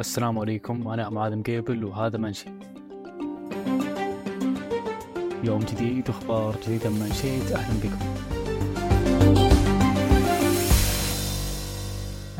السلام عليكم. أنا معاذ مقيبل وهذا منشي يوم جديد وأخبار جديدة من منشيت أهلا بكم.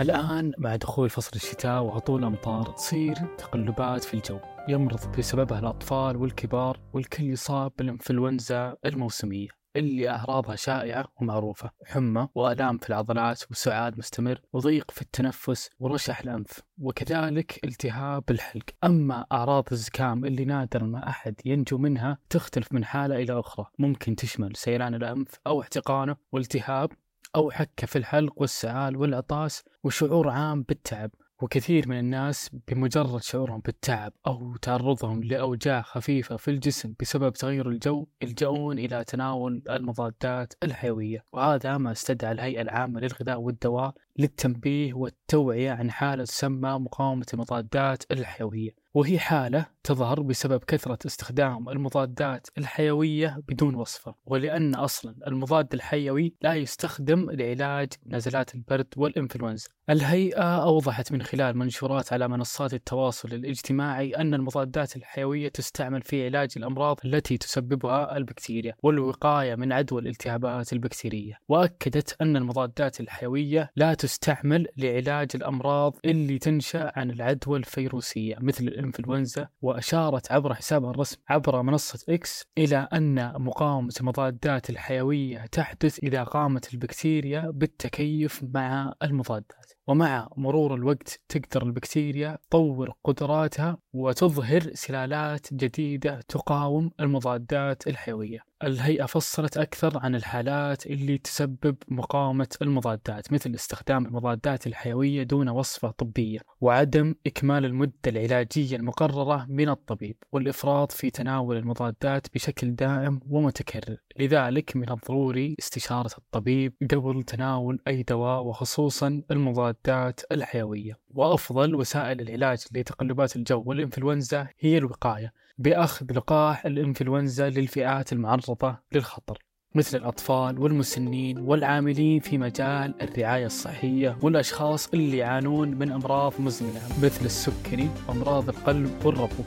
الآن مع دخول فصل الشتاء وهطول أمطار تصير تقلبات في الجو يمرض بسببها الأطفال والكبار والكل يصاب بالإنفلونزا الموسمية. اللي أعراضها شائعة ومعروفة حمى وآلام في العضلات وسعال مستمر وضيق في التنفس ورشح الأنف وكذلك التهاب الحلق. أما أعراض الزكام اللي نادر ما أحد ينجو منها تختلف من حالة إلى أخرى. ممكن تشمل سيلان الأنف أو احتقانه والتهاب أو حكة في الحلق والسعال والعطاس وشعور عام بالتعب. وكثير من الناس بمجرد شعورهم بالتعب أو تعرضهم لأوجاع خفيفة في الجسم بسبب تغير الجو يلجؤون إلى تناول المضادات الحيوية. وهذا ما استدعى الهيئة العامة للغذاء والدواء للتنبيه والتوعية عن حالة تسمى مقاومة المضادات الحيوية. وهي حالة تظهر بسبب كثرة استخدام المضادات الحيوية بدون وصفة. ولأن أصلا المضاد الحيوي لا يستخدم لعلاج نزلات البرد والإنفلونزا. الهيئة أوضحت من خلال منشورات على منصات التواصل الاجتماعي أن المضادات الحيوية تستعمل في علاج الأمراض التي تسببها البكتيريا والوقاية من عدوى الالتهابات البكتيرية. وأكدت أن المضادات الحيوية لا تستعمل لعلاج الأمراض اللي تنشأ عن العدوى الفيروسية مثل الإنفلونزا وأشارت عبر حسابها الرسمي عبر منصة إكس إلى أن مقاومة المضادات الحيوية تحدث إذا قامت البكتيريا بالتكيف مع المضادات. ومع مرور الوقت تقدر البكتيريا تطور قدراتها وتظهر سلالات جديدة تقاوم المضادات الحيوية. الهيئة فصلت أكثر عن الحالات اللي تسبب مقاومة المضادات مثل استخدام المضادات الحيوية دون وصفة طبية وعدم إكمال المدة العلاجية المقررة من الطبيب والإفراط في تناول المضادات بشكل دائم ومتكرر. لذلك من الضروري استشارة الطبيب قبل تناول أي دواء وخصوصا المضادات الحيوية. وأفضل وسائل العلاج لتقلبات الجو والإنفلونزا هي الوقاية بأخذ لقاح الإنفلونزا للفئات المعرضة للخطر مثل الأطفال والمسنين والعاملين في مجال الرعاية الصحية والأشخاص اللي يعانون من أمراض مزمنة مثل السكري وأمراض القلب والربو.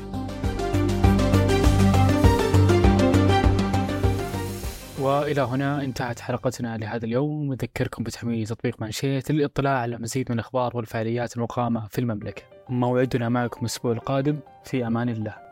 والى هنا انتهت حلقتنا لهذا اليوم. اذكركم بتحميل تطبيق منشيت للاطلاع على مزيد من الأخبار والفعاليات المقامة في المملكة. موعدنا معكم الأسبوع القادم. في أمان الله.